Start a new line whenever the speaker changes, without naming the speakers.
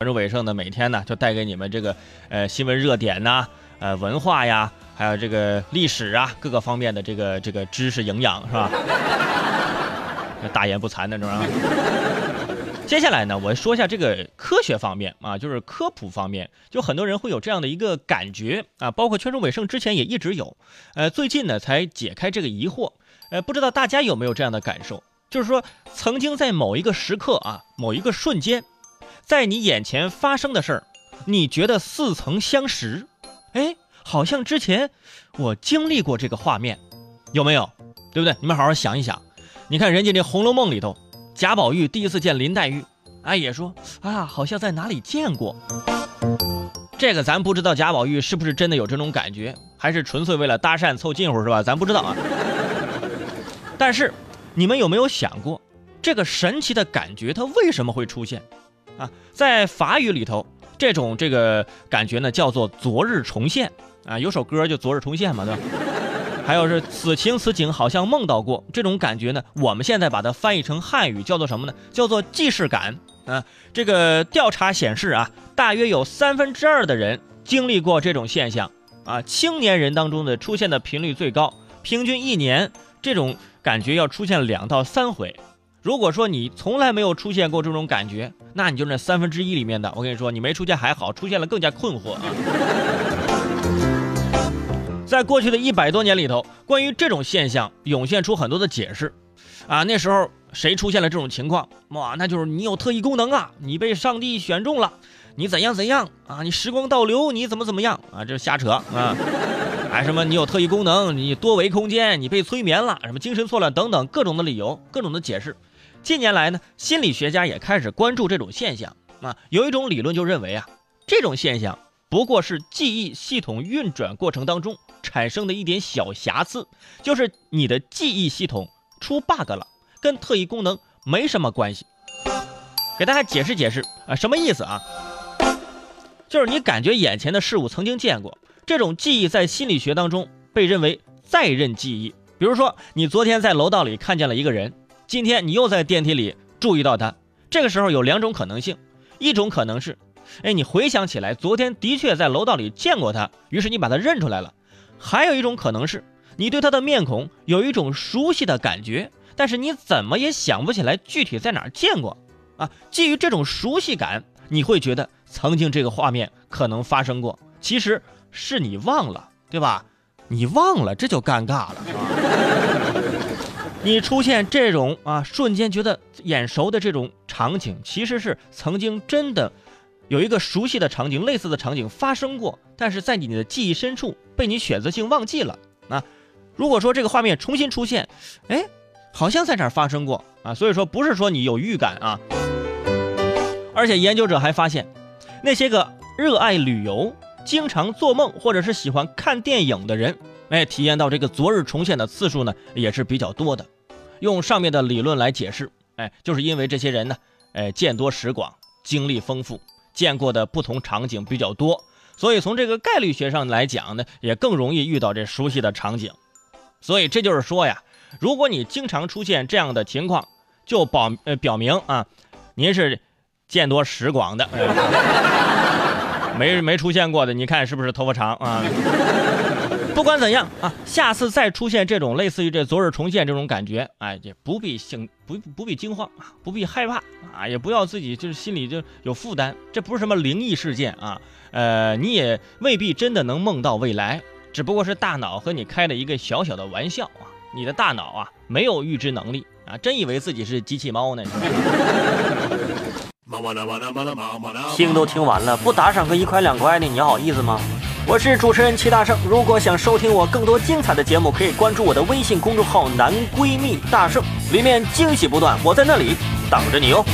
关注伟盛呢，每天呢就带给你们这个呃新闻热点呐、呃文化呀，还有这个历史啊各个方面的这个这个知识营养是吧？大言不惭的是吧？接下来呢，我说一下这个科学方面啊，就是科普方面，就很多人会有这样的一个感觉啊，包括圈中伟盛之前也一直有，呃，最近呢才解开这个疑惑，呃，不知道大家有没有这样的感受，就是说曾经在某一个时刻啊，某一个瞬间。在你眼前发生的事儿，你觉得似曾相识，哎，好像之前我经历过这个画面，有没有？对不对？你们好好想一想。你看人家这《红楼梦》里头，贾宝玉第一次见林黛玉，哎，也说啊，好像在哪里见过。这个咱不知道贾宝玉是不是真的有这种感觉，还是纯粹为了搭讪凑近乎是吧？咱不知道啊。但是你们有没有想过，这个神奇的感觉它为什么会出现？啊，在法语里头，这种这个感觉呢，叫做昨日重现啊。有首歌就昨日重现嘛，对吧？还有是此情此景，好像梦到过。这种感觉呢，我们现在把它翻译成汉语叫做什么呢？叫做既视感啊。这个调查显示啊，大约有三分之二的人经历过这种现象啊。青年人当中的出现的频率最高，平均一年这种感觉要出现两到三回。如果说你从来没有出现过这种感觉，那你就那三分之一里面的。我跟你说，你没出现还好，出现了更加困惑啊。在过去的一百多年里头，关于这种现象涌现出很多的解释，啊，那时候谁出现了这种情况，哇，那就是你有特异功能啊，你被上帝选中了，你怎样怎样啊，你时光倒流，你怎么怎么样啊，这是瞎扯啊。哎，什么你有特异功能，你多维空间，你被催眠了，什么精神错乱等等各种的理由，各种的解释。近年来呢，心理学家也开始关注这种现象啊。有一种理论就认为啊，这种现象不过是记忆系统运转过程当中产生的一点小瑕疵，就是你的记忆系统出 bug 了，跟特异功能没什么关系。给大家解释解释啊，什么意思啊？就是你感觉眼前的事物曾经见过，这种记忆在心理学当中被认为再认记忆。比如说，你昨天在楼道里看见了一个人。今天你又在电梯里注意到他，这个时候有两种可能性，一种可能是，哎，你回想起来昨天的确在楼道里见过他，于是你把他认出来了；还有一种可能是，你对他的面孔有一种熟悉的感觉，但是你怎么也想不起来具体在哪儿见过啊。基于这种熟悉感，你会觉得曾经这个画面可能发生过，其实是你忘了，对吧？你忘了，这就尴尬了。你出现这种啊瞬间觉得眼熟的这种场景，其实是曾经真的有一个熟悉的场景、类似的场景发生过，但是在你的记忆深处被你选择性忘记了啊。如果说这个画面重新出现，哎，好像在这儿发生过啊。所以说不是说你有预感啊，而且研究者还发现，那些个热爱旅游、经常做梦或者是喜欢看电影的人。哎，体验到这个昨日重现的次数呢，也是比较多的。用上面的理论来解释，哎，就是因为这些人呢，哎，见多识广，经历丰富，见过的不同场景比较多，所以从这个概率学上来讲呢，也更容易遇到这熟悉的场景。所以这就是说呀，如果你经常出现这样的情况，就保呃表明啊，您是见多识广的。没 没出现过的，你看是不是头发长啊？不管怎样啊，下次再出现这种类似于这昨日重现这种感觉，哎，也不必惊不不必惊慌啊，不必害怕啊，也不要自己就是心里就有负担，这不是什么灵异事件啊，呃，你也未必真的能梦到未来，只不过是大脑和你开了一个小小的玩笑啊，你的大脑啊没有预知能力啊，真以为自己是机器猫呢。
听都听完了，不打赏个一块两块的，你好意思吗？我是主持人齐大圣，如果想收听我更多精彩的节目，可以关注我的微信公众号“男闺蜜大圣”，里面惊喜不断，我在那里等着你哦。